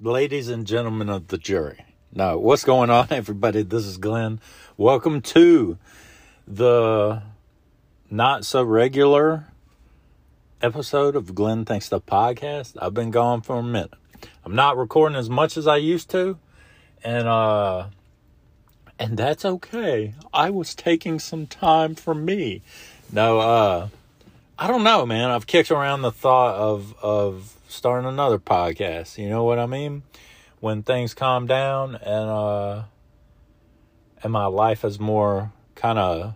ladies and gentlemen of the jury. Now, what's going on, everybody? This is Glenn. Welcome to the not so regular episode of Glenn Thinks Stuff podcast. I've been gone for a minute. I'm not recording as much as I used to, and uh, and that's okay. I was taking some time for me. No, uh, I don't know, man. I've kicked around the thought of of starting another podcast. You know what I mean? When things calm down and uh and my life is more kind of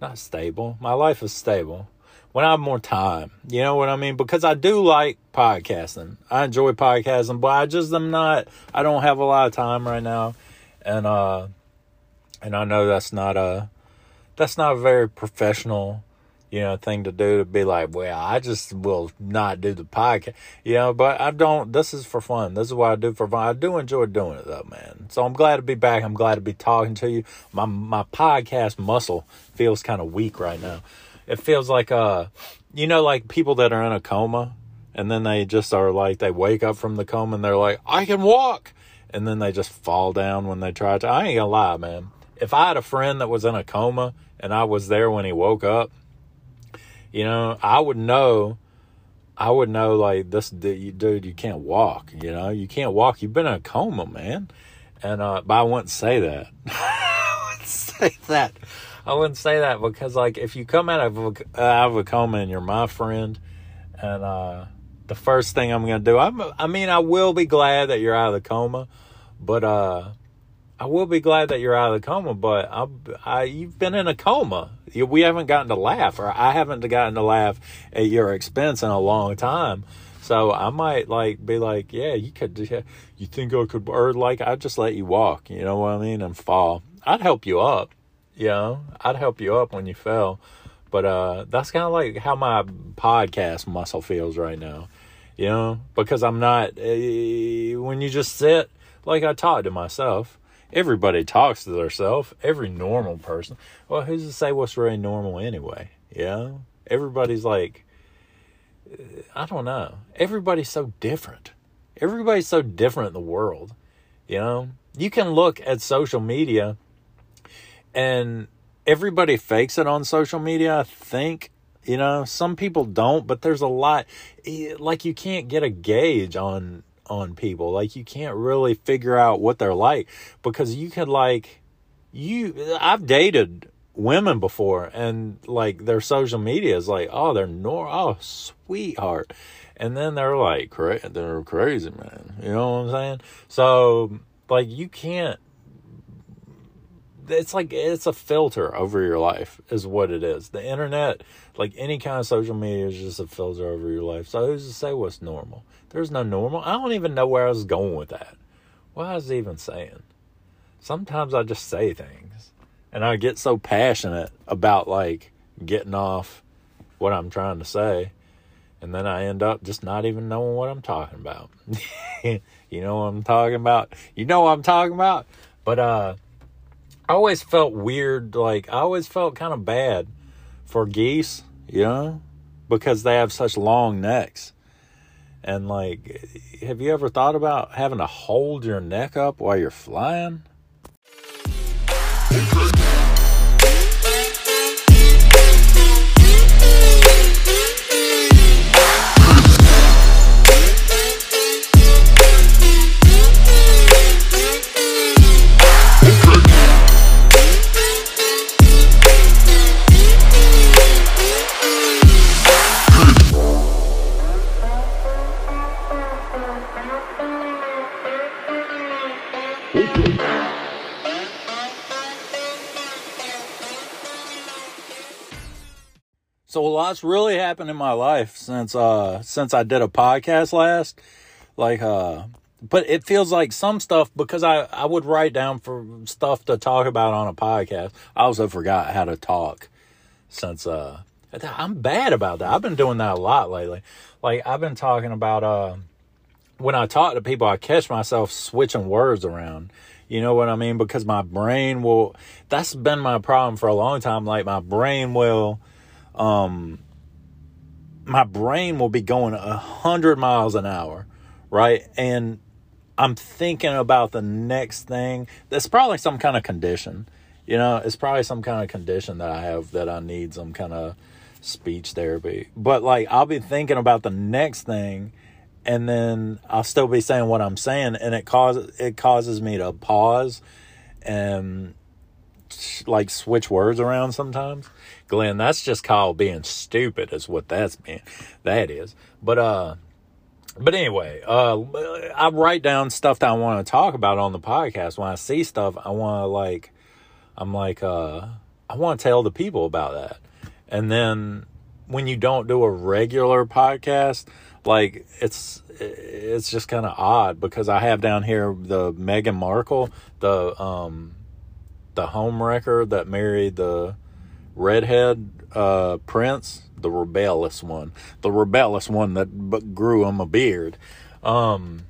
not stable. My life is stable. When I have more time, you know what I mean? Because I do like podcasting. I enjoy podcasting, but I just am not I don't have a lot of time right now. And uh and I know that's not a that's not a very professional you know, thing to do to be like, well, I just will not do the podcast, you know, but I don't, this is for fun. This is what I do for fun. I do enjoy doing it though, man. So I'm glad to be back. I'm glad to be talking to you. My, my podcast muscle feels kind of weak right now. It feels like, uh, you know, like people that are in a coma and then they just are like, they wake up from the coma and they're like, I can walk. And then they just fall down when they try to. I ain't gonna lie, man. If I had a friend that was in a coma and I was there when he woke up, you know, I would know, I would know like this dude, you can't walk, you know, you can't walk. You've been in a coma, man. And, uh, but I wouldn't say that. I wouldn't say that. I wouldn't say that because like if you come out of a, out of a coma and you're my friend and, uh, the first thing I'm to do, I'm, I mean, I will be glad that you're out of the coma, but, uh, I will be glad that you're out of the coma, but I, I, you've been in a coma. We haven't gotten to laugh, or I haven't gotten to laugh at your expense in a long time. So I might like be like, yeah, you could. You think I could, or like I'd just let you walk. You know what I mean? And fall. I'd help you up. You know, I'd help you up when you fell. But uh, that's kind of like how my podcast muscle feels right now. You know, because I'm not. Uh, when you just sit, like I talk to myself everybody talks to themselves. Every normal person. Well, who's to say what's really normal anyway? Yeah, everybody's like, uh, I don't know. Everybody's so different. Everybody's so different in the world. You know, you can look at social media, and everybody fakes it on social media. I think. You know, some people don't, but there's a lot. Eh, like you can't get a gauge on on people. Like you can't really figure out what they're like because you could like you I've dated women before and like their social media is like, oh, they're nor oh sweetheart. And then they're like cra- they're crazy, man. You know what I'm saying? So like you can't it's like it's a filter over your life is what it is the internet like any kind of social media is just a filter over your life so who's to say what's normal there's no normal. I don't even know where i was going with that. What i was even saying. Sometimes i just say things and i get so passionate about like getting off what i'm trying to say and then i end up just not even knowing what i'm talking about. You know what i'm talking about? You know what i'm talking about? But uh I always felt weird, like I always felt kind of bad for geese, you know, because they have such long necks. And like, have you ever thought about having to hold your neck up while you're flying? Lot's really happened in my life since uh since I did a podcast last. Like uh but it feels like some stuff because I I would write down for stuff to talk about on a podcast. I also forgot how to talk since uh I'm bad about that. I've been doing that a lot lately. Like I've been talking about uh when I talk to people I catch myself switching words around. You know what I mean? Because my brain will that's been my problem for a long time. Like my brain will um, my brain will be going a hundred miles an hour, right? And I'm thinking about the next thing. That's probably some kind of condition. You know, it's probably some kind of condition that I have that I need some kind of speech therapy. But like I'll be thinking about the next thing and then I'll still be saying what I'm saying and it causes it causes me to pause and like switch words around sometimes. Glenn, that's just called being stupid is what that's been. That is. But uh but anyway, uh I write down stuff that I want to talk about on the podcast. When I see stuff, I want to like I'm like uh I want to tell the people about that. And then when you don't do a regular podcast, like it's it's just kind of odd because I have down here the Meghan Markle, the um the home wrecker that married the redhead uh, prince, the rebellious one, the rebellious one that grew him a beard, um,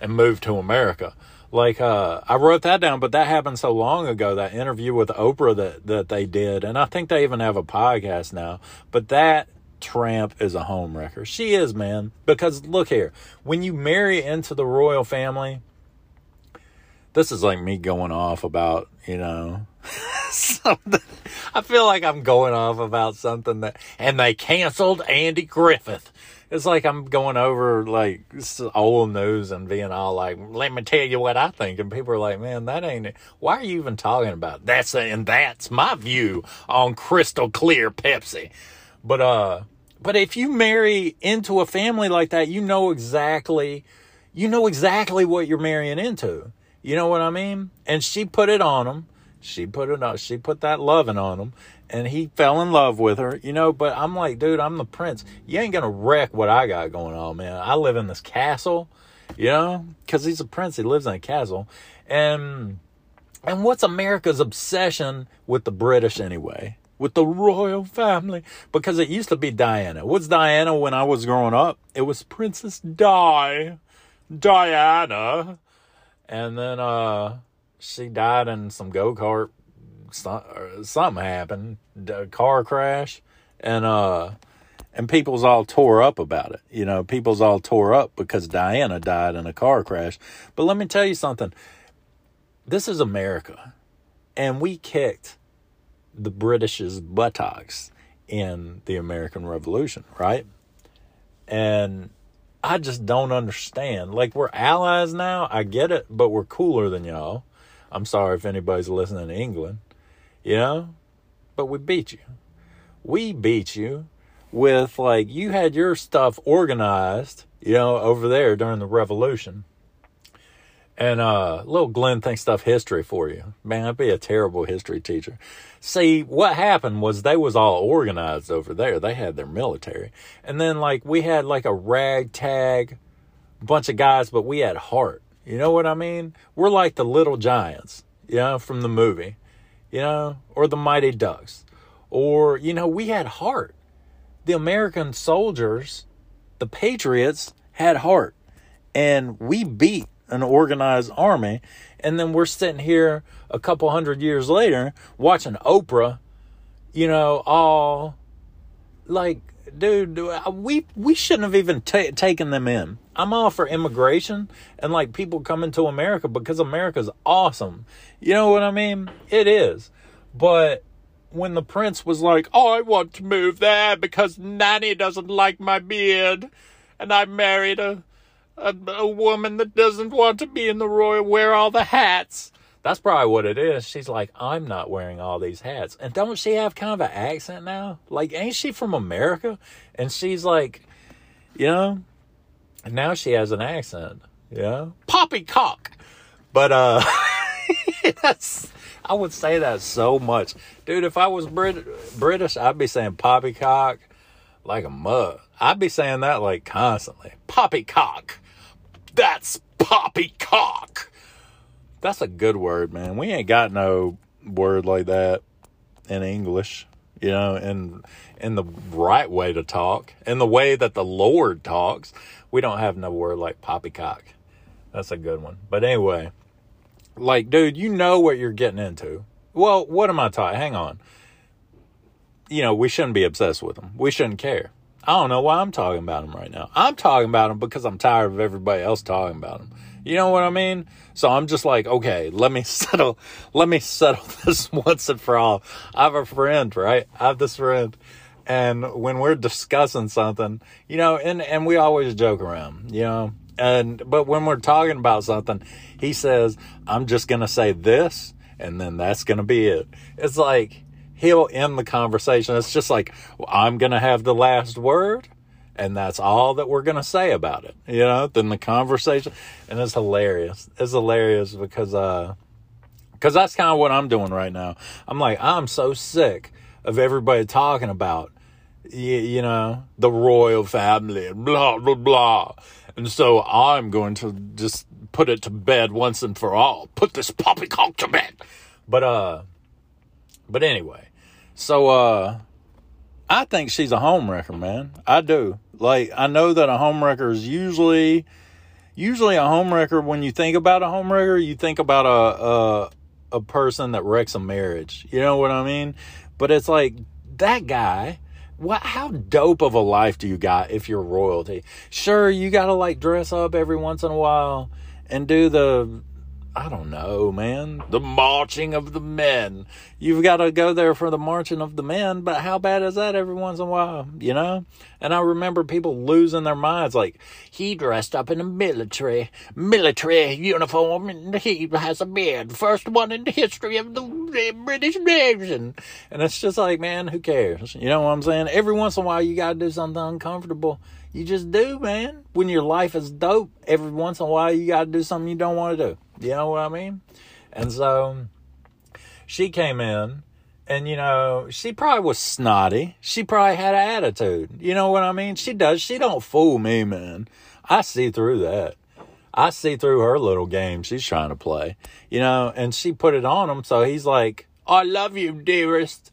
and moved to America. Like uh, I wrote that down, but that happened so long ago. That interview with Oprah that that they did, and I think they even have a podcast now. But that tramp is a home wrecker. She is, man. Because look here, when you marry into the royal family, this is like me going off about, you know, something. I feel like I'm going off about something that, and they canceled Andy Griffith. It's like I'm going over like old news and being all like, let me tell you what I think. And people are like, man, that ain't it. Why are you even talking about it? that's and that's my view on crystal clear Pepsi. But, uh, but if you marry into a family like that, you know exactly, you know exactly what you're marrying into. You know what I mean? And she put it on him. She put it on. She put that loving on him, and he fell in love with her. You know. But I'm like, dude, I'm the prince. You ain't gonna wreck what I got going on, man. I live in this castle. You know, because he's a prince. He lives in a castle, and and what's America's obsession with the British anyway? With the royal family, because it used to be Diana. What's Diana when I was growing up? It was Princess Di, Diana and then uh, she died in some go kart. Something happened, a car crash, and uh, and people's all tore up about it. You know, people's all tore up because Diana died in a car crash. But let me tell you something. This is America, and we kicked the British's buttocks in the American Revolution, right? And I just don't understand. Like we're allies now, I get it, but we're cooler than y'all. I'm sorry if anybody's listening to England, you know, but we beat you. We beat you with like you had your stuff organized, you know, over there during the revolution. And uh little Glenn thinks stuff history for you. Man, I'd be a terrible history teacher. See, what happened was they was all organized over there. They had their military. And then like we had like a ragtag bunch of guys, but we had heart. You know what I mean? We're like the little giants, you know, from the movie, you know, or the mighty ducks. Or, you know, we had heart. The American soldiers, the patriots had heart. And we beat an organized army. And then we're sitting here a couple hundred years later watching Oprah, you know, all like, dude, we we shouldn't have even t- taken them in. I'm all for immigration and like people coming to America because America's awesome. You know what I mean? It is. But when the prince was like, oh, I want to move there because Nanny doesn't like my beard and I married a a, a woman that doesn't want to be in the royal wear all the hats. That's probably what it is. She's like, I'm not wearing all these hats. And don't she have kind of an accent now? Like, ain't she from America? And she's like, you know, and now she has an accent. Yeah. Poppycock. But, uh, that's, I would say that so much. Dude, if I was Brit- British, I'd be saying poppycock like a mug. I'd be saying that like constantly. Poppycock. That's poppycock. That's a good word, man. We ain't got no word like that in English, you know, in in the right way to talk, in the way that the Lord talks. We don't have no word like poppycock. That's a good one. But anyway, like, dude, you know what you're getting into. Well, what am I talking? Hang on. You know, we shouldn't be obsessed with them. We shouldn't care. I don't know why I'm talking about him right now. I'm talking about him because I'm tired of everybody else talking about him. You know what I mean? So I'm just like, okay, let me settle, let me settle this once and for all. I have a friend, right? I have this friend. And when we're discussing something, you know, and, and we always joke around, you know, and, but when we're talking about something, he says, I'm just to say this and then that's to be it. It's like, he'll end the conversation. It's just like, I'm going to have the last word and that's all that we're going to say about it. You know, then the conversation, and it's hilarious. It's hilarious because, uh, because that's kind of what I'm doing right now. I'm like, I'm so sick of everybody talking about, you, you know, the royal family and blah, blah, blah. And so I'm going to just put it to bed once and for all. Put this poppycock to bed. But, uh, but anyway, so, uh, I think she's a homewrecker, man. I do. Like I know that a homewrecker is usually usually a homewrecker when you think about a homewrecker, you think about a a a person that wrecks a marriage. You know what I mean? But it's like that guy what how dope of a life do you got if you're royalty? Sure, you got to like dress up every once in a while and do the I don't know, man. The marching of the men. You've got to go there for the marching of the men, but how bad is that every once in a while, you know? And I remember people losing their minds like, he dressed up in a military, military uniform and he has a beard. First one in the history of the British nation. And it's just like, man, who cares? You know what I'm saying? Every once in a while, you got to do something uncomfortable. You just do, man. When your life is dope, every once in a while, you got to do something you don't want to do. You know what I mean? And so she came in and you know she probably was snotty. She probably had an attitude. You know what i mean? She does. She don't fool me man. I see through that. I see through her little game she's trying to play you know and she put it on him so he's like i love you dearest.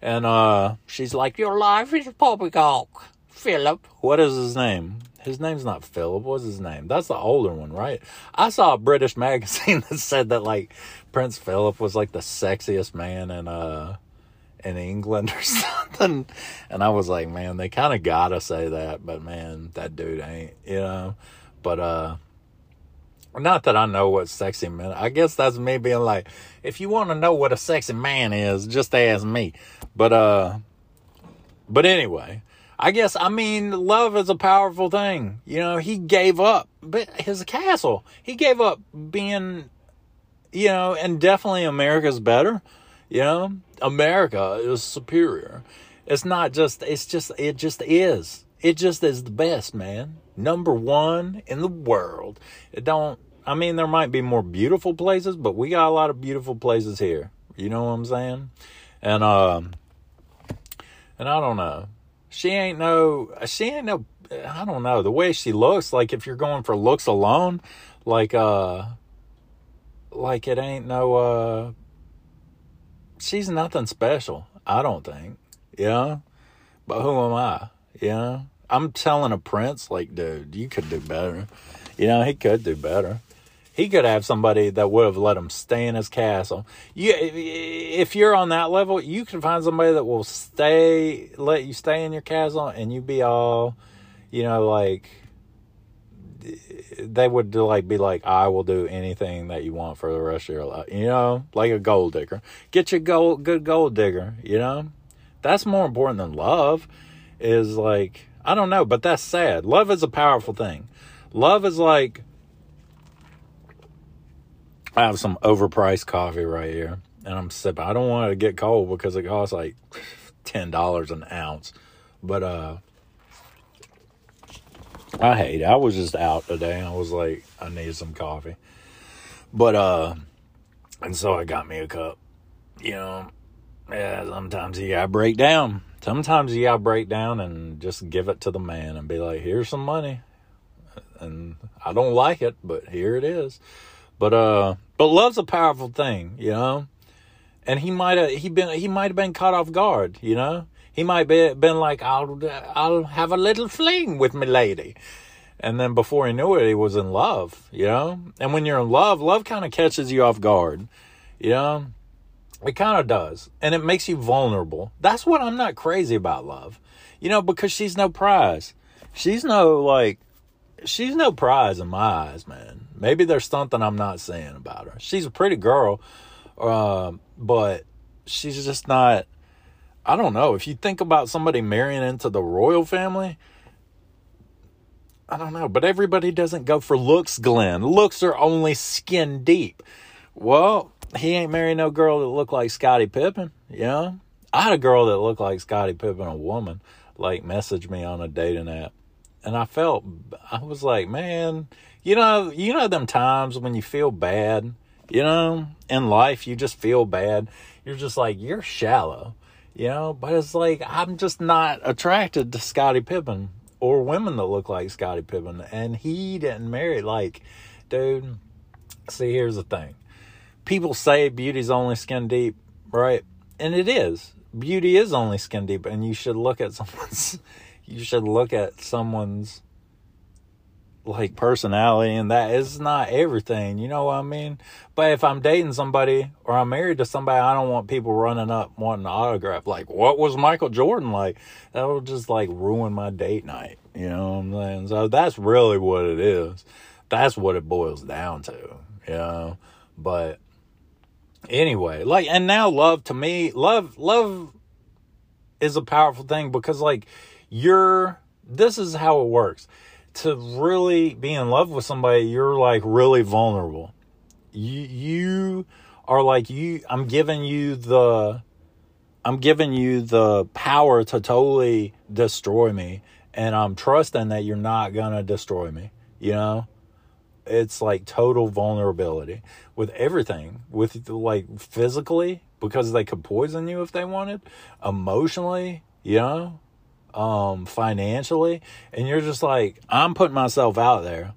And uh she's like your life is a poppycock philip. What is his name his name's not Philip. What's his name? That's the older one, right? I saw a British magazine that said that like Prince Philip was like the sexiest man in uh in England or something. And I was like, man, they kind of gotta say that, but man, that dude ain't, you know. But uh not that I know what sexy man. I guess that's me being like, if you want to know what a sexy man is, just ask me. But uh but anyway, I guess, I mean, love is a powerful thing. You know, he gave up his castle. He gave up being, you know, and definitely America's better. You know, America is superior. It's not just, it's just, it just is. It just is the best, man. Number one in the world. It don't, I mean, there might be more beautiful places, but we got a lot of beautiful places here. You know what I'm saying? And, um, and I don't know she ain't no she ain't no I don't know the way she looks like if you're going for looks alone like uh like it ain't no uh she's nothing special I don't think yeah? But who am I yeah? I'm telling a prince like dude you could do better. You know he could do better he could have somebody that would have let him stay in his castle. You, if you're on that level, you can find somebody that will stay, let you stay in your castle, and you be all, you know, like they would like be like, I will do anything that you want for the rest of your life. You know, like a gold digger. Get your gold, good gold digger. You know, that's more important than love. Is like I don't know, but that's sad. Love is a powerful thing. Love is like I have some overpriced coffee right here, and I'm sipping. I don't want it to get cold because it costs like ten dollars an ounce. But uh, I hate it. I was just out today. I was like, I need some coffee. But uh, and so I got me a cup. You know, yeah. Sometimes you gotta break down. Sometimes you gotta break down and just give it to the man and be like, "Here's some money." And I don't like it, but here it is. But uh, but love's a powerful thing, you know. And he might have he been he might have been caught off guard, you know. He might be been like, I'll I'll have a little fling with my lady. And then before he knew it, he was in love, you know? And when you're in love, love kind of catches you off guard, you know? It kind of does. And it makes you vulnerable. That's what I'm not crazy about love. You know, because she's no prize. She's no like she's no prize in my eyes, man. Maybe there's something I'm not saying about her. She's a pretty girl, uh, but she's just not. I don't know. If you think about somebody marrying into the royal family, I don't know. But everybody doesn't go for looks, Glenn. Looks are only skin deep. Well, he ain't marrying no girl that looked like Scottie Pippen, you know? I had a girl that looked like Scottie Pippen, a woman, like messaged me on a dating app and I felt I was like, man, you know, you know them times when you feel bad, you know, in life you just feel bad. You're just like you're shallow, you know. But it's like I'm just not attracted to Scottie Pippen or women that look like Scottie Pippen, and he didn't marry. Like, dude, see, here's the thing: people say beauty's only skin deep, right? And it is. Beauty is only skin deep, and you should look at someone's you should look at someone's like personality and that is not everything you know what i mean? But if i'm dating somebody or i'm married to somebody i don't want people running up wanting an autograph. Like what was michael jordan like? That would just like ruin my date night you know what i'm saying? So that's really what it is. That's what it boils down to you know? But anyway like and now love to me love love is a powerful thing because like you're this is how it works. To really be in love with somebody, you're like really vulnerable. You you are like you I'm giving you the I'm giving you the power to totally destroy me and I'm trusting that you're not going to destroy me, you know? It's like total vulnerability with everything, with like physically because they could poison you if they wanted, emotionally, you know? Um, financially, and you're just like, I'm putting myself out there.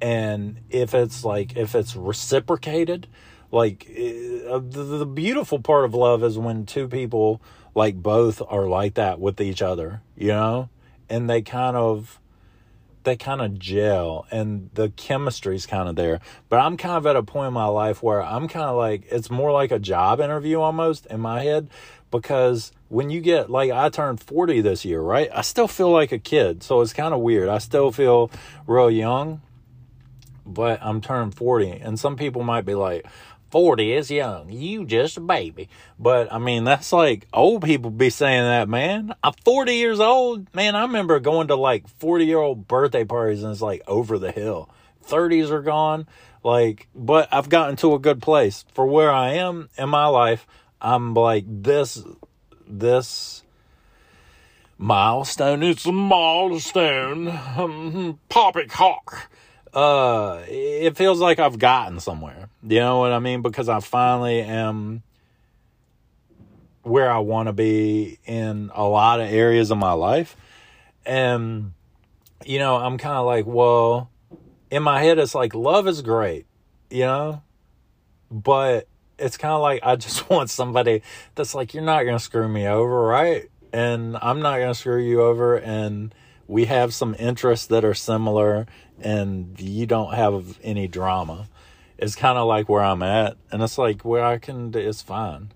And if it's like, if it's reciprocated, like uh, the, the beautiful part of love is when two people like both are like that with each other, you know, and they kind of they kind of gel and the chemistry's kind of there. But I'm kind of at a point in my life where I'm kind of like it's more like a job interview almost in my head because when you get like I turned 40 this year, right? I still feel like a kid. So it's kind of weird. I still feel real young, but I'm turning 40 and some people might be like 40 is young. You just a baby. But I mean, that's like old people be saying that, man. I'm 40 years old. Man, I remember going to like 40 year old birthday parties and it's like over the hill. 30s are gone. Like, but I've gotten to a good place for where I am in my life. I'm like this, this milestone. It's a milestone. Um, poppycock. Uh, it feels like I've gotten somewhere. You know what I mean? Because I finally am where I want to be in a lot of areas of my life. And, you know, I'm kind of like, well, in my head, it's like, love is great, you know? But it's kind of like I just want somebody that's like, you're not going to screw me over, right? And I'm not going to screw you over. And we have some interests that are similar, and you don't have any drama. It's kind of like where I'm at. And it's like where I can, it's fine.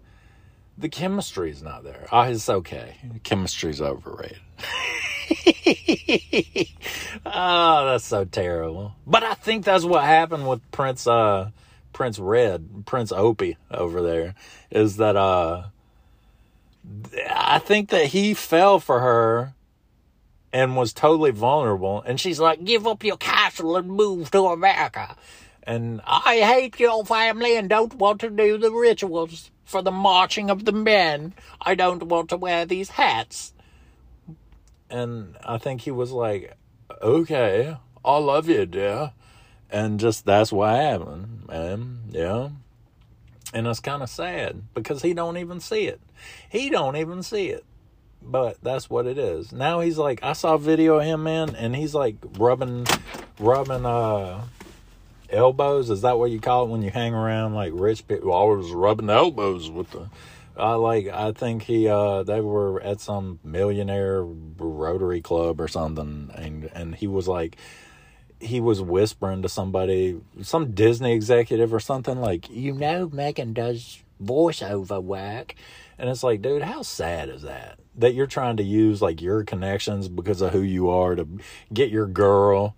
The chemistry's not there. Oh, it's okay. Chemistry's overrated. oh, that's so terrible. But I think that's what happened with Prince uh Prince Red, Prince Opie over there, is that uh I think that he fell for her and was totally vulnerable. And she's like, give up your castle and move to America. And I hate your family and don't want to do the rituals for the marching of the men. I don't want to wear these hats. And I think he was like, okay, I love you, dear and just that's what happened, man. Yeah. And it's kind of sad because he don't even see it. He don't even see it. But that's what it is. Now he's like, I saw a video of him, man, and he's like rubbing, rubbing, uh, elbows. Is that what you call it when you hang around like rich people? Always rubbing elbows with the. I like. I think he. Uh, they were at some millionaire Rotary Club or something, and and he was like he was whispering to somebody, some Disney executive or something, like, you know, Meghan does voiceover work. And it's like, dude, how sad is that? that you're trying to use like your connections because of who you are to get your girl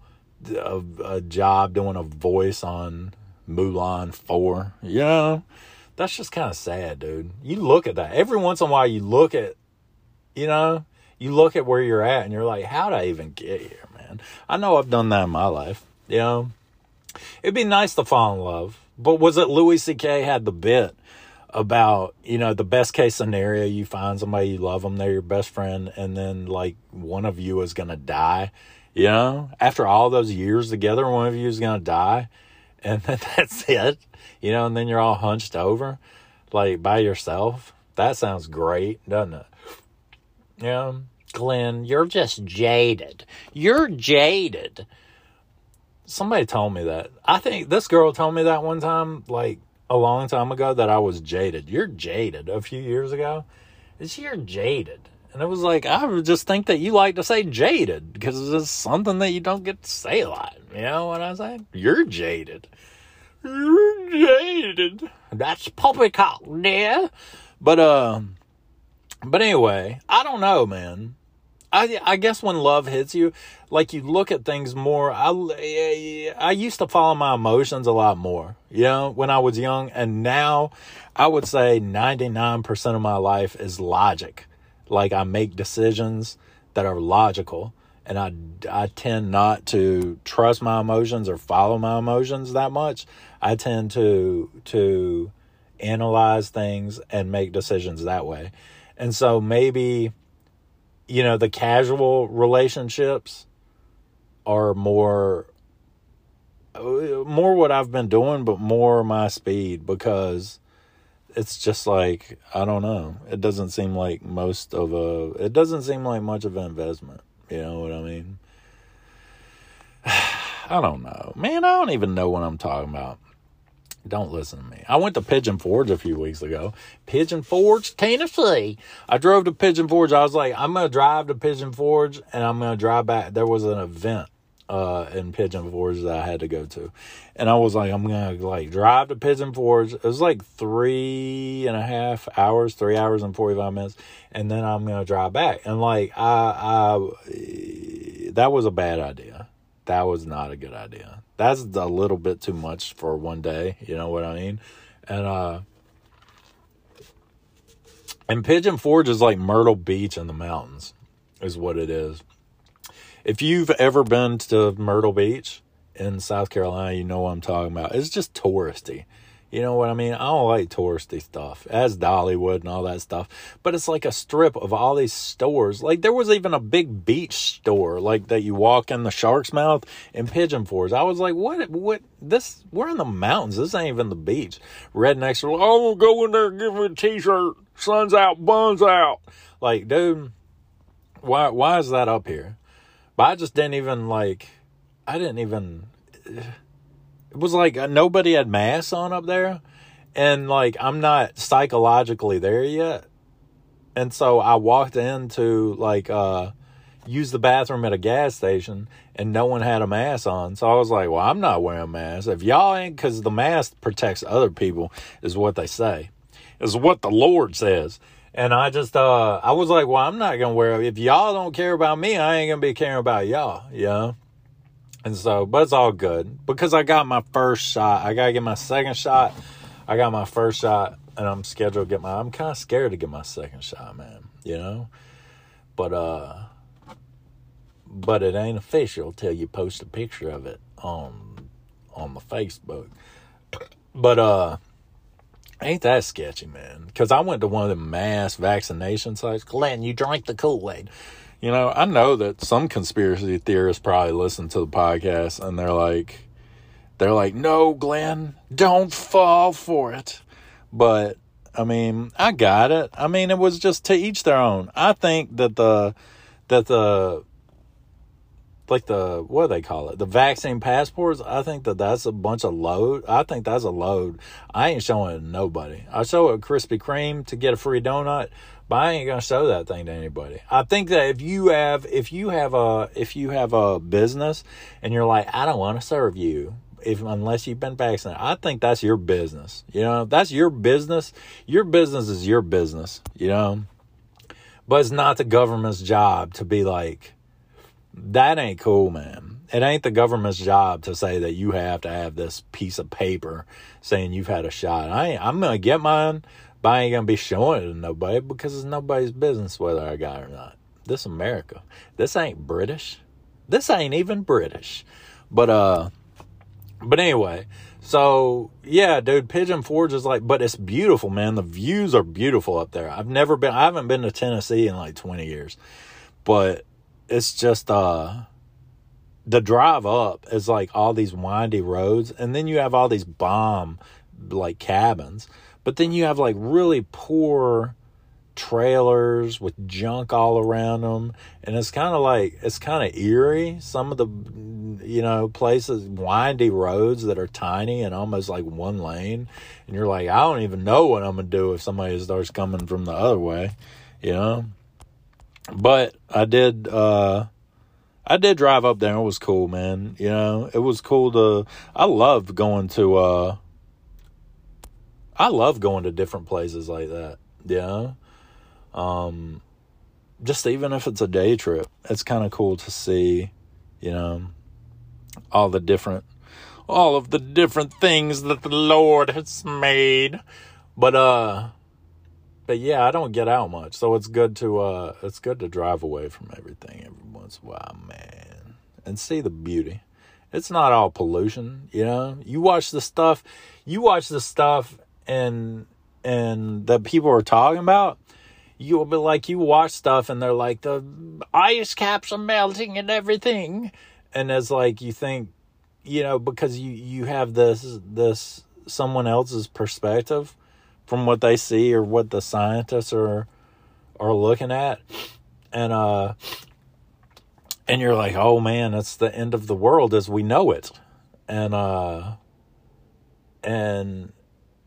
a, a job doing a voice on Mulan 4. You know, that's just kind of sad, dude. You look at that. Every once in a while, you look at, you know, you look at where you're at and you're like, how'd I even get here, man? I know I've done that in my life. You know, it'd be nice to fall in love. But was it Louis C.K. had the bit about, you know, the best case scenario, you find somebody you love them, they're your best friend, and then like one of you is to die. You know, after all those years together, one of you is to die and then that's it, you know, and then you're all hunched over like by yourself. That sounds great, doesn't it? Yeah. Glenn, you're just jaded. You're jaded. Somebody told me that. I think this girl told me that one time, like a long time ago, that I was jaded. You're jaded a few years ago. It's you're jaded. And it was like, I just think that you like to say jaded because it's something that you don't get to say a lot. You know what I'm saying? You're jaded. You're jaded. That's poppycock, dear. But, uh, but anyway, I don't know, man. I, I guess when love hits you, like you look at things more. I, I used to follow my emotions a lot more, you know, when I was young. And now I would say 99% of my life is logic like I make decisions that are logical and I, I tend not to trust my emotions or follow my emotions that much. I tend to to analyze things and make decisions that way. And so maybe you know the casual relationships are more uh, more what I've been doing but more my speed because it's just like I don't know. It doesn't seem like most of a. It doesn't seem like much of an investment. You know what I mean? I don't know, man. I don't even know what I'm talking about. Don't listen to me. I went to Pigeon Forge a few weeks ago. Pigeon Forge, Tennessee. I drove to Pigeon Forge. I was like, I'm gonna drive to Pigeon Forge and I'm gonna drive back. There was an event uh, in Pigeon Forge that I had to go to. And I was like, I'm gonna like drive to Pigeon Forge. It was like three and a half hours, three hours and forty five minutes, and then I'm gonna drive back. And like I, I, that was a bad idea. That was not a good idea. That's a little bit too much for one day. You know what I mean? And uh, and Pigeon Forge is like Myrtle Beach in the mountains, is what it is if you've ever been to Myrtle Beach in South Carolina, you know what I'm talking about. It's just touristy. You know what I mean? I don't like touristy stuff, as Dollywood and all that stuff. But it's like a strip of all these stores. Like there was even a big beach store, like that you walk in the Shark's Mouth in Pigeon Forge. I was like, what? What? This? We're in the mountains. This ain't even the beach. Rednecks are like, oh, go in there give me a t-shirt. Sun's out, buns out. Like, dude, why? Why is that up here? But I just didn't even like, I didn't even, it was like nobody had masks on up there. And like, I'm not psychologically there yet. And so I walked into like, uh, use the bathroom at a gas station and no one had a mask on. So I was like, well, I'm not wearing a mask. If y'all ain't, because the mask protects other people, is what they say, is what the Lord says. And I just, uh, I was like, well, I'm not going to wear it. If y'all don't care about me, I ain't going to be caring about y'all, you know? And so, but it's all good because I got my first shot. I got to get my second shot. I got my first shot and I'm scheduled to get my, I'm kind of scared to get my second shot, man, you know? But, uh, but it ain't official till you post a picture of it on, on the Facebook. But, uh, Ain't that sketchy, man? Because I went to one of the mass vaccination sites. Glenn, you drank the Kool Aid. You know, I know that some conspiracy theorists probably listen to the podcast and they're like, they're like, no, Glenn, don't fall for it. But I mean, I got it. I mean, it was just to each their own. I think that the that the like the what do they call it? The vaccine passports i think that that's a bunch of load. I think that's a load. I ain't showing nobody. I show it krispy kreme to get a free donut but i ain't gonna show that thing to anybody. I think that if you have if you have a if you have a business and you're like i don't want to serve you if unless you've been vaccinated i think that's your business you know? That's your business. Your business is your business you know? But it's not the government's job to be like, that ain't cool, man. It ain't the government's job to say that you have to have this piece of paper saying you've had a shot. I I'm gonna get mine, but I ain't gonna be showing it to nobody because it's nobody's business whether I got it or not. This America. This ain't British. This ain't even British. But uh but anyway, so yeah, dude, Pigeon Forge is like, but it's beautiful, man. The views are beautiful up there. I've never been, I haven't been to Tennessee in like 20 years, but it's just, uh, the drive up is like all these windy roads, and then you have all these bomb like cabins, but then you have like really poor trailers with junk all around them and it's kind of like it's kind of eerie. Some of the you know places windy roads that are tiny and almost like one lane and you're like i don't even know what i'm gonna do if somebody starts coming from the other way you know but i did uh i did drive up there it was cool man you know it was cool to i love going to uh i love going to different places like that Yeah. um, just even if it's a day trip, it's kind of cool to see, you know, all the different, all of the different things that the Lord has made. But, uh, but yeah, I don't get out much, so it's good to, uh, it's good to drive away from everything every once in a while, man, and see the beauty. It's not all pollution, you know. You watch the stuff, you watch the stuff, and and that people are talking about you'll be like you watch stuff and they're like the ice caps are melting and everything and it's like you think you know because you you have this this someone else's perspective from what they see or what the scientists are are looking at. And uh and you're like oh man that's the end of the world as we know it. And uh and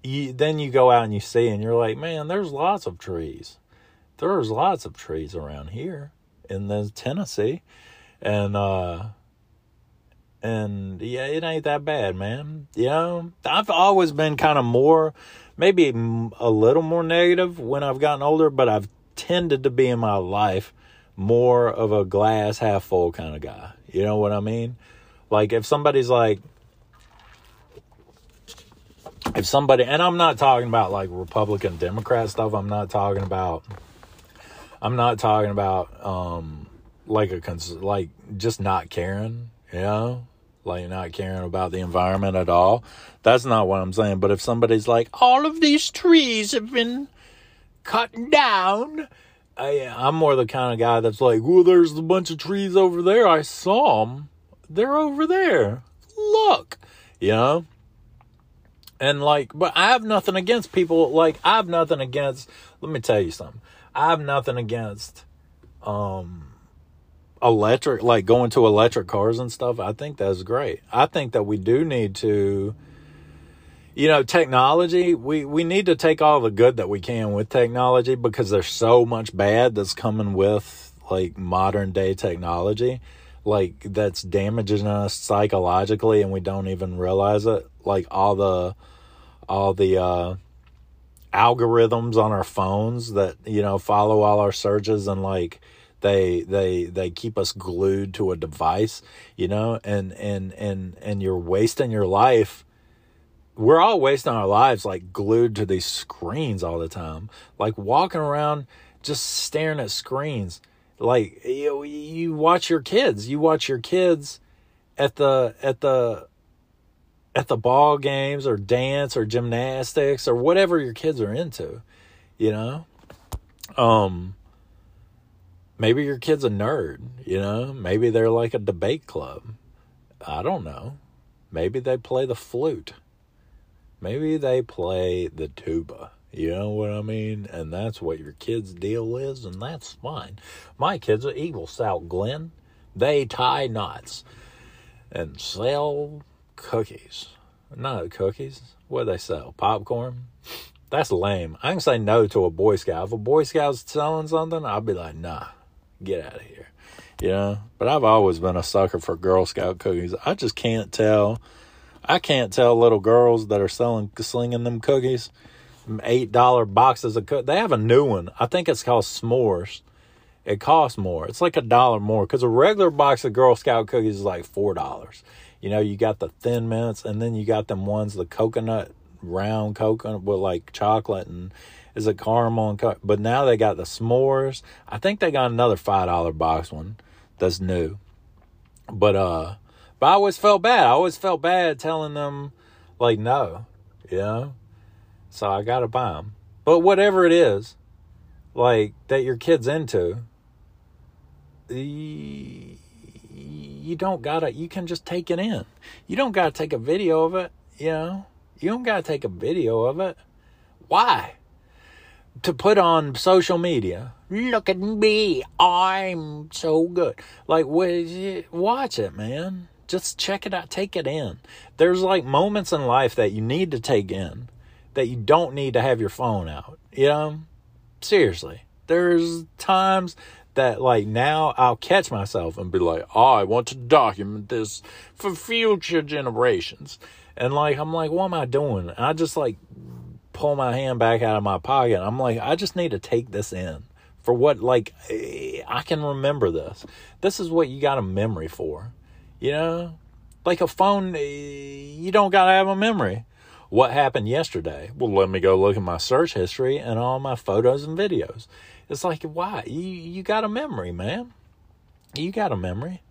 you then you go out and you see and you're like man there's lots of trees. There's lots of trees around here in the Tennessee, and uh, and yeah, it ain't that bad, man. You know, I've always been kind of more, maybe a little more negative when I've gotten older, but I've tended to be in my life more of a glass half full kind of guy. You know what I mean? Like if somebody's like, if somebody, and I'm not talking about like Republican Democrat stuff. I'm not talking about I'm not talking about um like a cons- like just not caring, you know, like not caring about the environment at all. That's not what I'm saying. But if somebody's like, all of these trees have been cut down, I, I'm more the kind of guy that's like, well, there's a bunch of trees over there. I saw them. They're over there. Look, you know. And like, but I have nothing against people. Like, I have nothing against. Let me tell you something. I have nothing against um electric like going to electric cars and stuff. I think that's great. I think that we do need to you know, technology, we, we need to take all the good that we can with technology because there's so much bad that's coming with like modern day technology, like that's damaging us psychologically and we don't even realize it. Like all the, all the, uh, algorithms on our phones that you know follow all our searches and like they they they keep us glued to a device you know and and and and you're wasting your life. We're all wasting our lives like glued to these screens all the time. Like walking around just staring at screens. Like you, you watch your kids. You watch your kids at the at the at the ball games or dance or gymnastics or whatever your kids are into, you know? Um maybe your kid's a nerd, you know? Maybe they're like a debate club. I don't know. Maybe they play the flute. Maybe they play the tuba. You know what I mean? And that's what your kid's deal is, and that's fine. My kids are evil, Scout, Glenn. They tie knots and sell cookies. Not cookies. What do they sell? Popcorn? That's lame. I can say no to a Boy Scout. If a Boy Scout's selling something, I'll be like, nah, get out of here. You know? But I've always been a sucker for Girl Scout cookies. I just can't tell. I can't tell little girls that are selling, slinging them cookies eight dollar boxes of cook. They have a new one. I think it's called S'mores. It costs more. It's like a dollar more because a regular box of Girl Scout cookies is like four dollars. You know, you got the thin mints, and then you got them ones the coconut round coconut with like chocolate and is a caramel and but now they got the s'mores. I think they got another five dollar box one that's new. But uh, but I always felt bad. I always felt bad telling them like no, you know. So I gotta buy them. But whatever it is, like that your kid's into, you don't gotta. You can just take it in. You don't gotta take a video of it. You know, you don't gotta take a video of it. Why? To put on social media. Look at me. I'm so good. Like, watch it, man. Just check it out. Take it in. There's like moments in life that you need to take in that you don't need to have your phone out. You know? Seriously. There's times that like now I'll catch myself and be like, oh, I want to document this for future generations. And like I'm like, what am I doing? And I just like pull my hand back out of my pocket. I'm like, I just need to take this in for what like I can remember this. This is what you got a memory for. You know? Like a phone you don't got to have a memory. What happened yesterday? Well, let me go look at my search history and all my photos and videos. It's like, why? You you got a memory, man. You got a memory.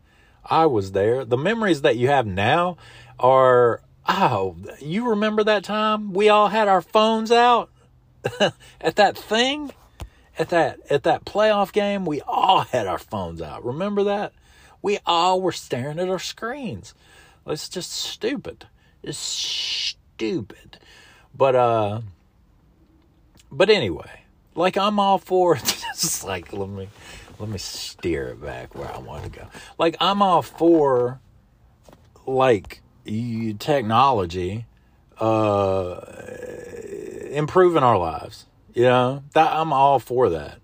I was there. The memories that you have now are oh, you remember that time we all had our phones out at that thing? At that at that playoff game, we all had our phones out. Remember that? We all were staring at our screens. It's just stupid. It's stupid. But uh but anyway, like I'm all for just like let me let me steer it back where I want to go. Like I'm all for like technology uh improving our lives. You know, that I'm all for that.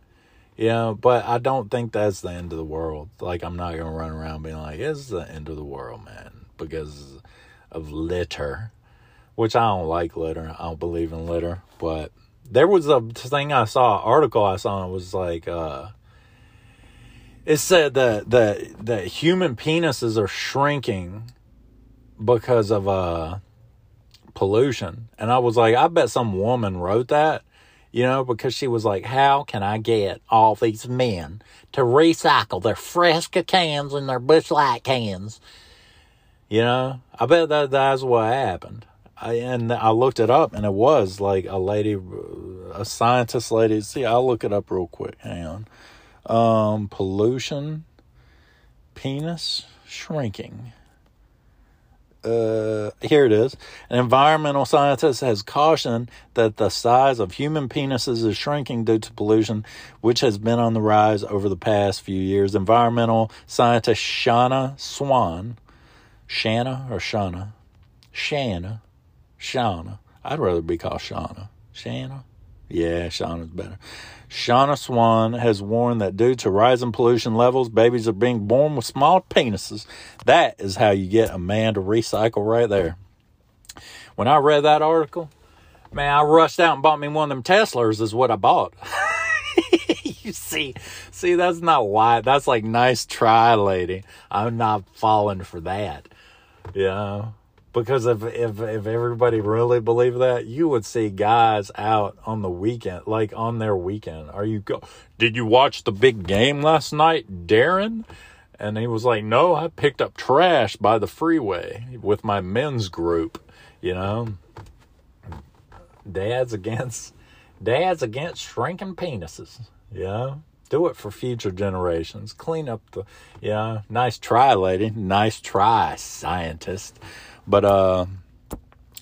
You know, but I don't think that's the end of the world. Like I'm not gonna run around being like, it's the end of the world, man, because of litter. Which I don't like litter. I don't believe in litter. But there was a thing I saw, article I saw, and it was like, uh, it said that that that human penises are shrinking because of uh pollution, and I was like, I bet some woman wrote that, you know, because she was like, how can I get all these men to recycle their Fresca cans and their Busch Light cans? You know, I bet that that's what happened. I, and I looked it up, and it was like a lady, a scientist lady. See, I'll look it up real quick. Hang on. Um, pollution, penis shrinking. Uh, here it is. An environmental scientist has cautioned that the size of human penises is shrinking due to pollution, which has been on the rise over the past few years. Environmental scientist Shana Swan, Shanna or Shana, Shanna Shauna. I'd rather be called Shauna. Shanna? Yeah, Shauna's better. Shauna Swan has warned that due to rising pollution levels, babies are being born with small penises. That is how you get a man to recycle right there. When I read that article, man, I rushed out and bought me one of them Teslas is what I bought. you see, see, that's not why. That's like nice try, lady. I'm not falling for that. Know, because if if if everybody really believed that, you would see guys out on the weekend, like on their weekend. Are you go? Did you watch the big game last night, Darren? And he was like, "No, I picked up trash by the freeway with my men's group." You know, dads against dads against shrinking penises. Yeah, do it for future generations. Clean up the yeah. Nice try, lady. Nice try, scientist. But uh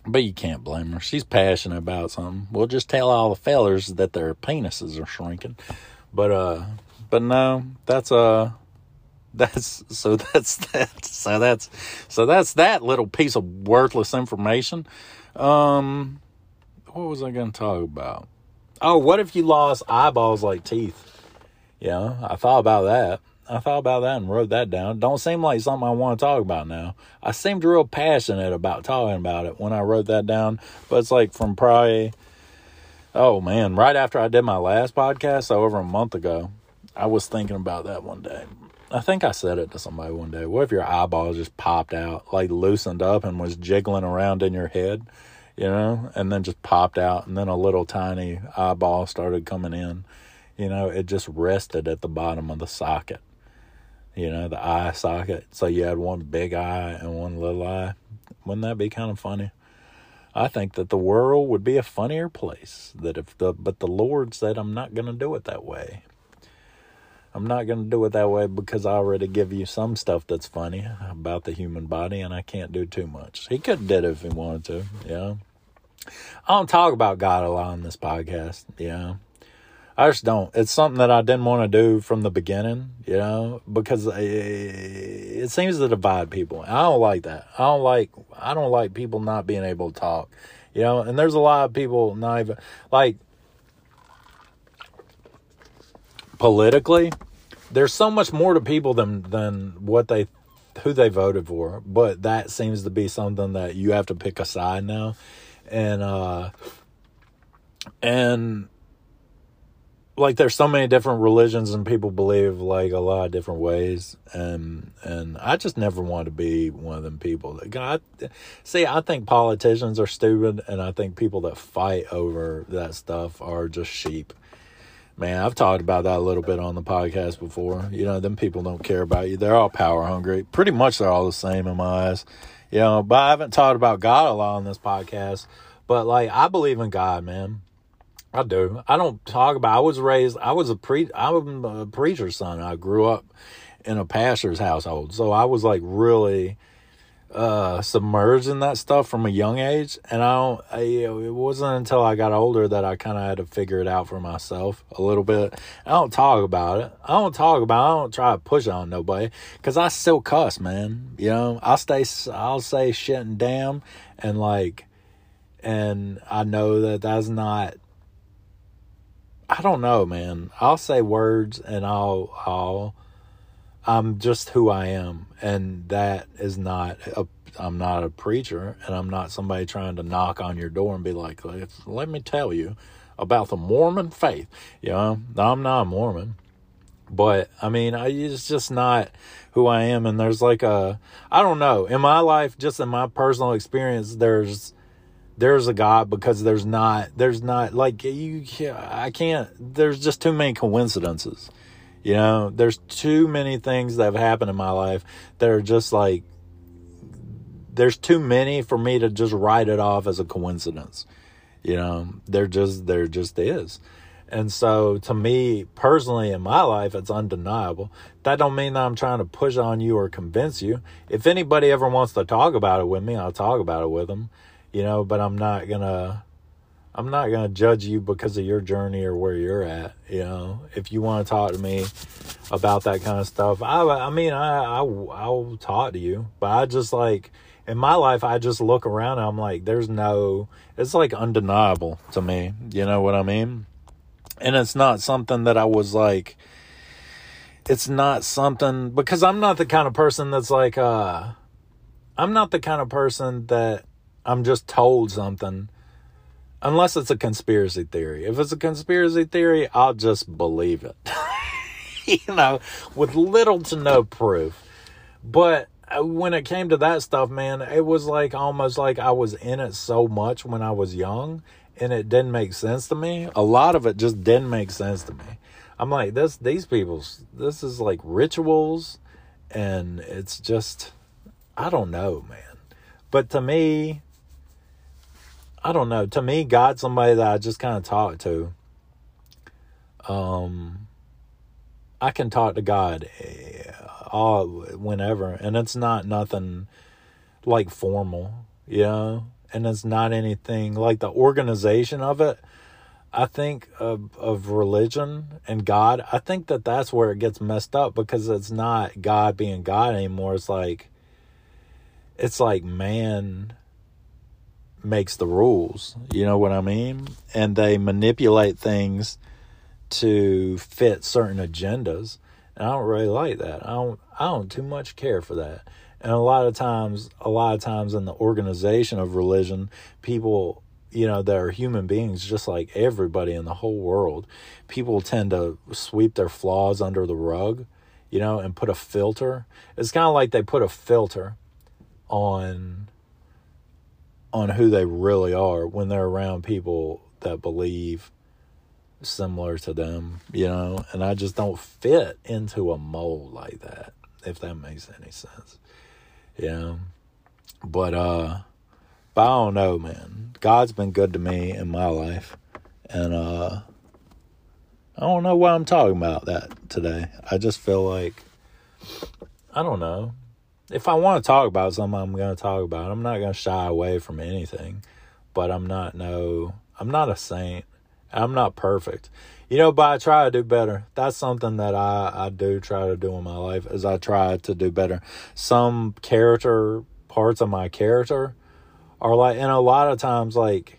but you can't blame her. She's passionate about something. We'll just tell all the fellers that their penises are shrinking. But uh but no, that's uh that's so that's that so that's so that's that little piece of worthless information. Um what was I gonna talk about? Oh, what if you lost eyeballs like teeth? Yeah, I thought about that. I thought about that and wrote that down. Don't seem like something I want to talk about now. I seemed real passionate about talking about it when I wrote that down, but it's like from probably Oh man, right after I did my last podcast, so over a month ago, I was thinking about that one day. I think I said it to somebody one day. What if your eyeball just popped out, like loosened up and was jiggling around in your head, you know, and then just popped out, and then a little tiny eyeball started coming in? You know, it just rested at the bottom of the socket, you know, the eye socket. So you had one big eye and one little eye. Wouldn't that be kind of funny? I think that the world would be a funnier place. That if the but the Lord said I'm not going to do it that way. I'm not going to do it that way because I already give you some stuff that's funny about the human body and I can't do too much. He could did it if he wanted to, yeah. I don't talk about God a lot on this podcast, yeah. I just don't. It's something that I didn't want to do from the beginning, you know, because it seems to divide people. I don't like that. I don't like I don't like people not being able to talk, you know. And there's a lot of people not even like politically. There's so much more to people than than what they who they voted for, but that seems to be something that you have to pick a side now, and uh, and like there's so many different religions and people believe like a lot of different ways and and I just never want to be one of them people that God see I think politicians are stupid and I think people that fight over that stuff are just sheep. Man, I've talked about that a little bit on the podcast before. You know, them people don't care about you. They're all power hungry. Pretty much they're all the same in my eyes. You know, but I haven't talked about God a lot on this podcast. But like I believe in God, man. I do. I don't talk about. I was raised. I was a pre. I'm a preacher's son. I grew up in a pastor's household, so I was like really uh, submerged in that stuff from a young age. And I don't. I, it wasn't until I got older that I kind of had to figure it out for myself a little bit. I don't talk about it. I don't talk about. It. I don't try to push on nobody because I still cuss, man. You know, I'll stay. I'll say shit and damn, and like, and I know that that's not I don't know, man. I'll say words and I'll I'll I'm just who I am and that is not a I'm not a preacher and I'm not somebody trying to knock on your door and be like, let me tell you about the Mormon faith. You know, I'm not a Mormon. But I mean, I, it's just not who I am. And there's like a, I don't know, in my life, just in my personal experience, there's there's a God because there's not there's not like you I can't there's just too many coincidences. You know, there's too many things that have happened in my life that are just like there's too many for me to just write it off as a coincidence. You know, there just there just is. And so to me personally in my life it's undeniable. That don't mean that I'm trying to push on you or convince you. If anybody ever wants to talk about it with me, I'll talk about it with them you know, but I'm not gonna I'm not gonna judge you because of your journey or where you're at. You know, if you want to talk to me about that kind of stuff, I I mean I I I'll talk to you, but I just like in my life I just look around and I'm like, there's no, it's like undeniable to me. You know what I mean? And it's not something that I was like. It's not something because I'm not the kind of person that's like uh I'm not the kind of person that I'm just told something. Unless it's a conspiracy theory. If it's a conspiracy theory, I'll just believe it. you know, with little to no proof. But uh, when it came to that stuff, man, it was like almost like I was in it so much when I was young and it didn't make sense to me. A lot of it just didn't make sense to me. I'm like, this these people's this is like rituals and it's just I don't know, man. But to me, I don't know. To me, God's somebody that I just kind of talk to. Um, I can talk to God eh, all whenever, and it's not nothing like formal, you know, and it's not anything like the organization of it. I think of of religion and God. I think that that's where it gets messed up because it's not God being God anymore. It's like it's like man makes the rules. You know what I mean? And they manipulate things to fit certain agendas. And I don't really like that. I don't I don't too much care for that. And a lot of times a lot of times in the organization of religion, people you know, that are human beings, just like everybody in the whole world. People tend to sweep their flaws under the rug, you know, and put a filter. It's kind of like they put a filter on on who they really are when they're around people that believe similar to them, you know, and I just don't fit into a mold like that, if that makes any sense. Yeah. But uh but I don't know, man. God's been good to me in my life. And uh I don't know why I'm talking about that today. I just feel like I don't know. If I want to talk about something, I'm going to talk about it. I'm not going to shy away from anything. But I'm not no I'm not a saint. I'm not perfect. You know, but I try to do better. That's something that I, I do try to do in my life is I try to do better. Some character parts of my character are like and a lot of times like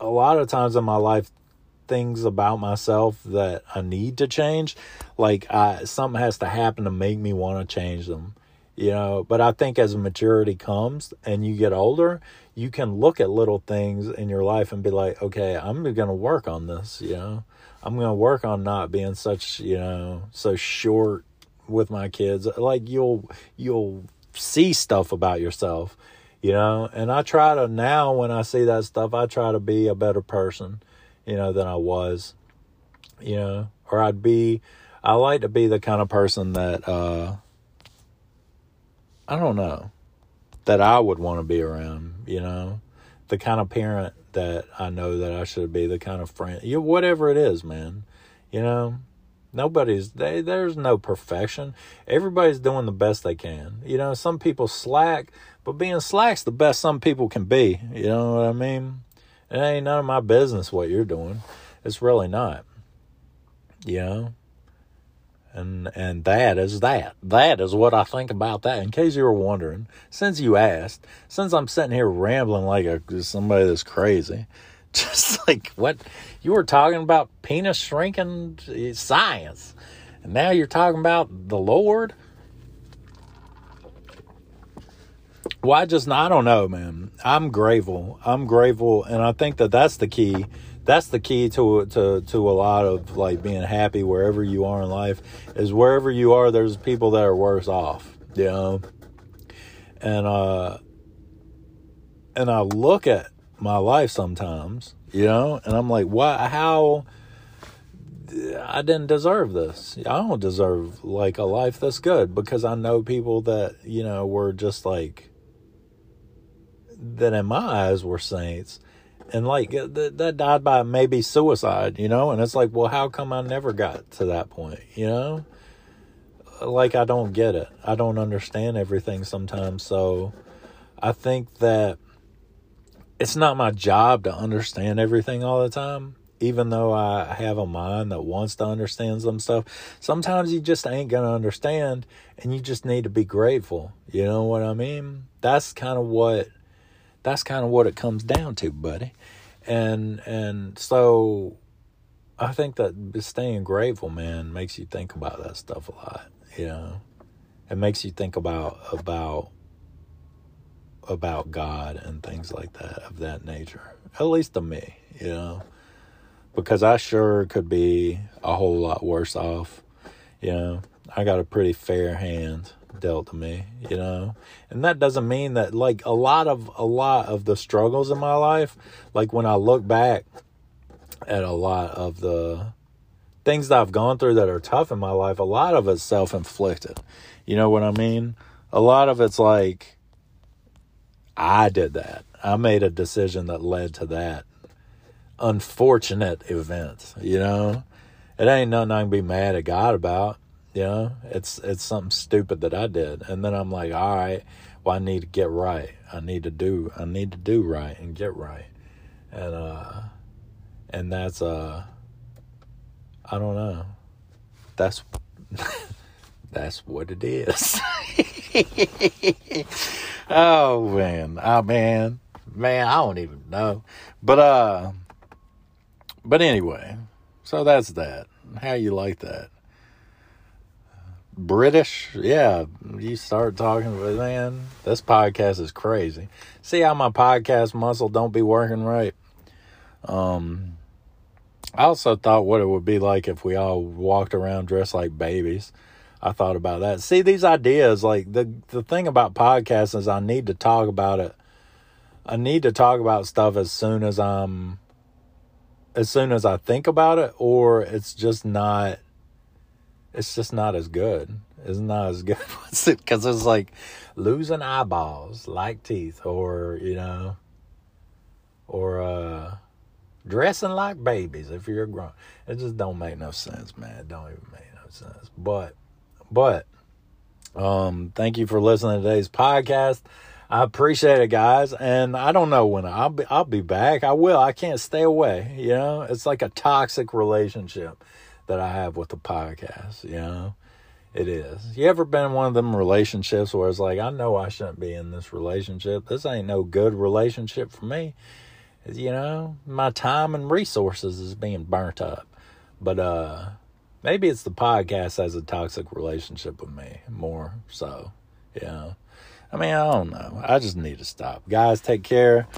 a lot of times in my life things about myself that I need to change like I something has to happen to make me want to change them you know? But I think as maturity comes and you get older you can look at little things in your life and be like okay I'm going to work on this you know? I'm going to work on not being such you know so short with my kids. Like you'll you'll see stuff about yourself you know? And i try to now when i see that stuff i try to be a better person you know than i was you know or i'd be i like to be the kind of person that uh i don't know that i would want to be around you know the kind of parent that i know that i should be the kind of friend you whatever it is man you know Nobody's they, there's no perfection. Everybody's doing the best they can. You know, some people slack, but being slack's the best some people can be. You know what I mean? It ain't none of my business what you're doing. It's really not. You know? And and that is that. That is what I think about that. In case you were wondering, since you asked, since I'm sitting here rambling like a somebody that's crazy, just like what you were talking about penis shrinking science and now you're talking about the lord i just i don't know man. I'm grateful. I'm grateful and i think that that's the key. That's the key to to to a lot of like being happy wherever you are in life is wherever you are there's people that are worse off you know? And uh and i look at my life sometimes, you know, and I'm like, why, how, I didn't deserve this. I don't deserve like a life that's good because I know people that, you know, were just like, that in my eyes were saints and like uh, that, that died by maybe suicide, you know, and it's like, well, how come I never got to that point, you know? Uh, like, I don't get it. I don't understand everything sometimes. So I think that it's not my job to understand everything all the time even though I have a mind that wants to understand some stuff, sometimes you just ain't going to understand and you just need to be grateful. You know what I mean? That's kind of what that's kind of what it comes down to, buddy. And and so I think that staying grateful, man, makes you think about that stuff a lot, you know. It makes you think about about about God and things like that of that nature. At least to me, you know. Because I sure could be a whole lot worse off. You know. I got a pretty fair hand dealt to me, you know. And that doesn't mean that like a lot of a lot of the struggles in my life, like when I look back at a lot of the things that I've gone through that are tough in my life, a lot of it's self-inflicted. You know what I mean? A lot of it's like I did that. I made a decision that led to that unfortunate event, you know? It ain't nothing I can be mad at God about, you know? It's it's something stupid that I did. And then I'm like, all right, well I need to get right. I need to do I need to do right and get right. And uh and that's uh I don't know. That's that's what it is. oh man, oh man, man, I don't even know. But uh, but anyway, so that's that. How you like that? British, yeah, you start talking, but man, this podcast is crazy. See how my podcast muscle don't be working right. Um, I also thought what it would be like if we all walked around dressed like babies. I thought about that. See these ideas, like the the thing about podcasts is I need to talk about it. I need to talk about stuff as soon as I'm as soon as I think about it, or it's just not it's just not as good. It's not as good because it's like losing eyeballs like teeth, or you know, or uh, dressing like babies if you're grown. It just don't make no sense, man. It don't even make no sense. But, but, um, thank you for listening to today's podcast. I appreciate it, guys. And I don't know when I'll be, I'll be back. I will. I can't stay away. You know, it's like a toxic relationship that I have with the podcast, you know? It is. You ever been in one of them relationships where it's like, I know I shouldn't be in this relationship. This ain't no good relationship for me. You know, my time and resources is being burnt up. But uh maybe it's the podcast has a toxic relationship with me more so. You know. I mean, I don't know. I just need to stop. Guys, take care.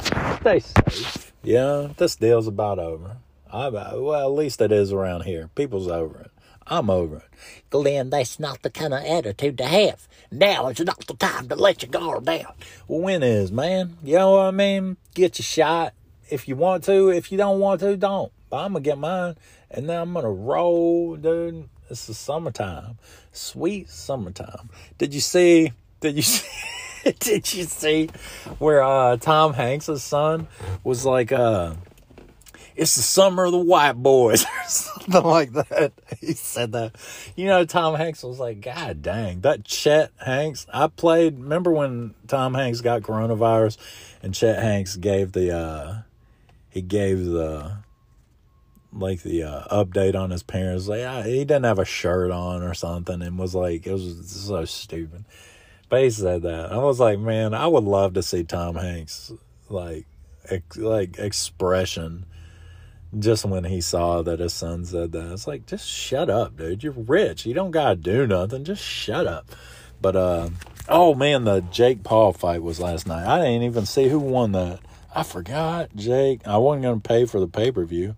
Stay safe. Yeah, this deal's about over. I, well, at least it is around here. People's over it. I'm over it. Glenn, that's not the kind of attitude to have. Now is not the time to let your guard down. Well, when is, man? You know what I mean? Get your shot if you want to. If you don't want to, don't. But I'm going to get mine. And then I'm going to roll, dude. It's the summertime. Sweet summertime. Did you see? Did you see? did you see where uh, Tom Hanks' son was like, uh, it's the summer of the white boys or something like that. He said that. You know, Tom Hanks was like, God dang, that Chet Hanks. I played, remember when Tom Hanks got coronavirus and Chet Hanks gave the, uh, he gave the, like the uh, update on his parents. Like, uh, he didn't have a shirt on or something and was like, it was so stupid. But he said that. I was like, man, I would love to see Tom Hanks, like, ex- like expression just when he saw that his son said that, it's like, just shut up, dude. You're rich. You don't gotta do nothing. Just shut up. But uh, oh man, the Jake Paul fight was last night. I didn't even see who won that. I forgot Jake. I wasn't gonna pay for the pay per view.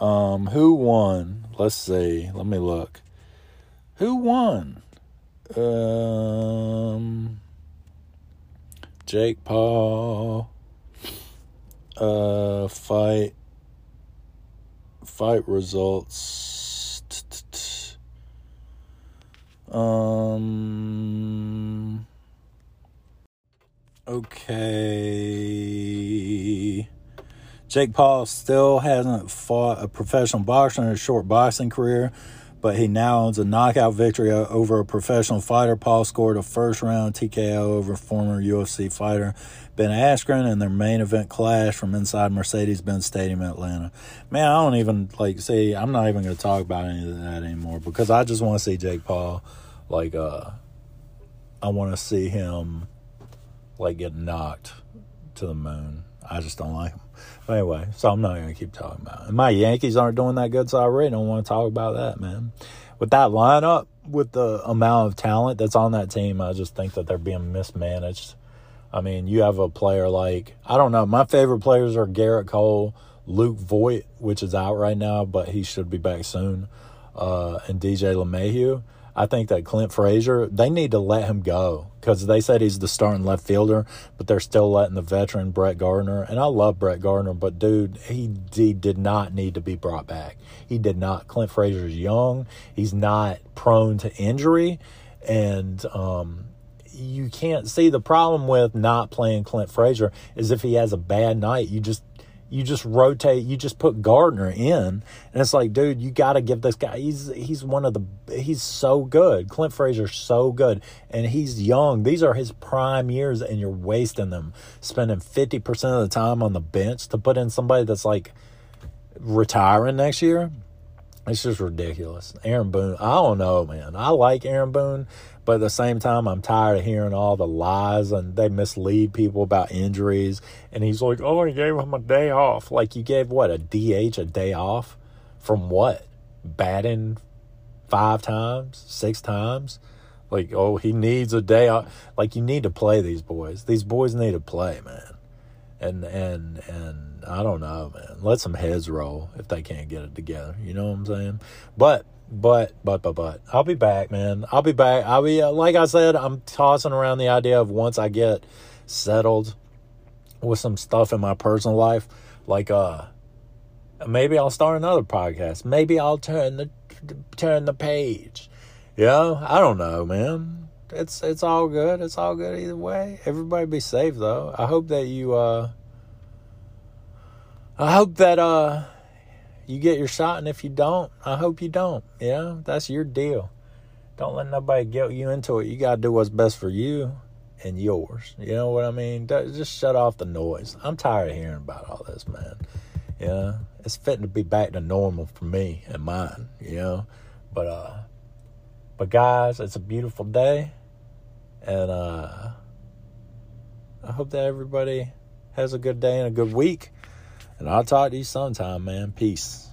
Um, who won? Let's see. Let me look. Who won? Um, Jake Paul. Uh, fight fight results. Um. Okay. Jake Paul still hasn't fought a professional boxer in his short boxing career, but he now owns a knockout victory over a professional fighter. Paul scored a first round TKO over former UFC fighter Ben Askren in their main event clash from inside Mercedes-Benz Stadium in Atlanta. Man, I don't even like see. I'm not even going to talk about any of that anymore because I just want to see Jake Paul. Like, uh, I want to see him like get knocked to the moon. I just don't like him. But anyway, so I'm not going to keep talking about it. And my Yankees aren't doing that good, so I really don't want to talk about that, man. With that lineup, with the amount of talent that's on that team, I just think that they're being mismanaged I mean, you have a player like, I don't know, my favorite players are Gerrit Cole, Luke Voit, which is out right now, but he should be back soon, uh, and DJ LeMahieu. I think that Clint Frazier, they need to let him go because they said he's the starting left fielder, but they're still letting the veteran Brett Gardner. And I love Brett Gardner, but dude, he, he did not need to be brought back. He did not. Clint Frazier's young. He's not prone to injury. And um, you can't see the problem with not playing Clint Frazier is if he has a bad night, you just you just rotate, you just put Gardner in, and it's like, dude, you got to give this guy. He's he's one of the he's so good. Clint Frazier's so good, and he's young. These are his prime years, and you're wasting them, spending fifty percent of the time on the bench to put in somebody that's like retiring next year. It's just ridiculous. Aaron Boone, I don't know, man. I like Aaron Boone, but at the same time, I'm tired of hearing all the lies and they mislead people about injuries. And he's like, oh, he gave him a day off. Like, you gave what, a DH a day off? From what? Batting five times, six times. Like, oh, he needs a day off. Like, you need to play these boys. These boys need to play, man. And and and I don't know, man. Let some heads roll if they can't get it together. You know what I'm saying? But but but but but I'll be back, man. I'll be back. I'll be uh, like I said. I'm tossing around the idea of once I get settled with some stuff in my personal life, like uh, maybe I'll start another podcast. Maybe I'll turn the turn the page. Yeah, I don't know, man. It's it's all good. It's all good either way. Everybody be safe though. I hope that you uh I hope that uh you get your shot and if you don't, I hope you don't. Yeah, that's your deal. Don't let nobody guilt you into it. You got to do what's best for you and yours. You know what I mean? Just shut off the noise. I'm tired of hearing about all this, man. You know, it's fitting to be back to normal for me and mine, you know. But uh but guys, it's a beautiful day. And uh I hope that everybody has a good day and a good week. And I'll talk to you sometime, man. Peace.